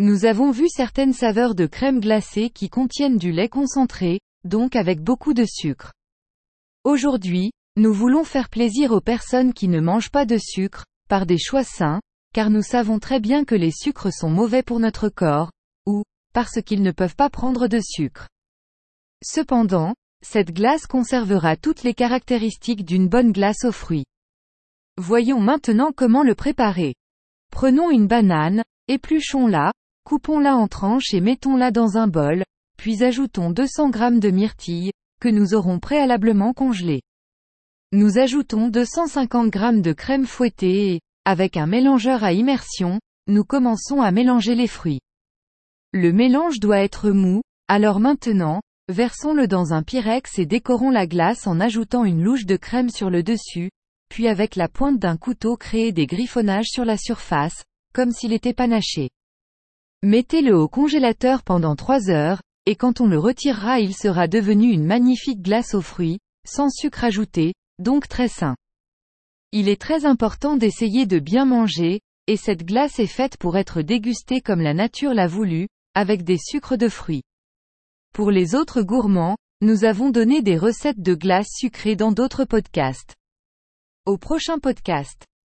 Nous avons vu certaines saveurs de crème glacée qui contiennent du lait concentré, donc avec beaucoup de sucre. Aujourd'hui, nous voulons faire plaisir aux personnes qui ne mangent pas de sucre, par des choix sains, car nous savons très bien que les sucres sont mauvais pour notre corps, ou, parce qu'ils ne peuvent pas prendre de sucre. Cependant, cette glace conservera toutes les caractéristiques d'une bonne glace aux fruits. Voyons maintenant comment le préparer. Prenons une banane, épluchons-la, coupons-la en tranches et mettons-la dans un bol, puis ajoutons 200 g de myrtille, que nous aurons préalablement congelé. Nous ajoutons 250 g de crème fouettée et, avec un mélangeur à immersion, nous commençons à mélanger les fruits. Le mélange doit être mou, alors maintenant, versons-le dans un pyrex et décorons la glace en ajoutant une louche de crème sur le dessus, puis avec la pointe d'un couteau créer des griffonnages sur la surface, comme s'il était panaché. Mettez-le au congélateur pendant 3 heures, et quand on le retirera il sera devenu une magnifique glace aux fruits, sans sucre ajouté, donc très sain. Il est très important d'essayer de bien manger, et cette glace est faite pour être dégustée comme la nature l'a voulu, avec des sucres de fruits. Pour les autres gourmands, nous avons donné des recettes de glace sucrée dans d'autres podcasts. Au prochain podcast.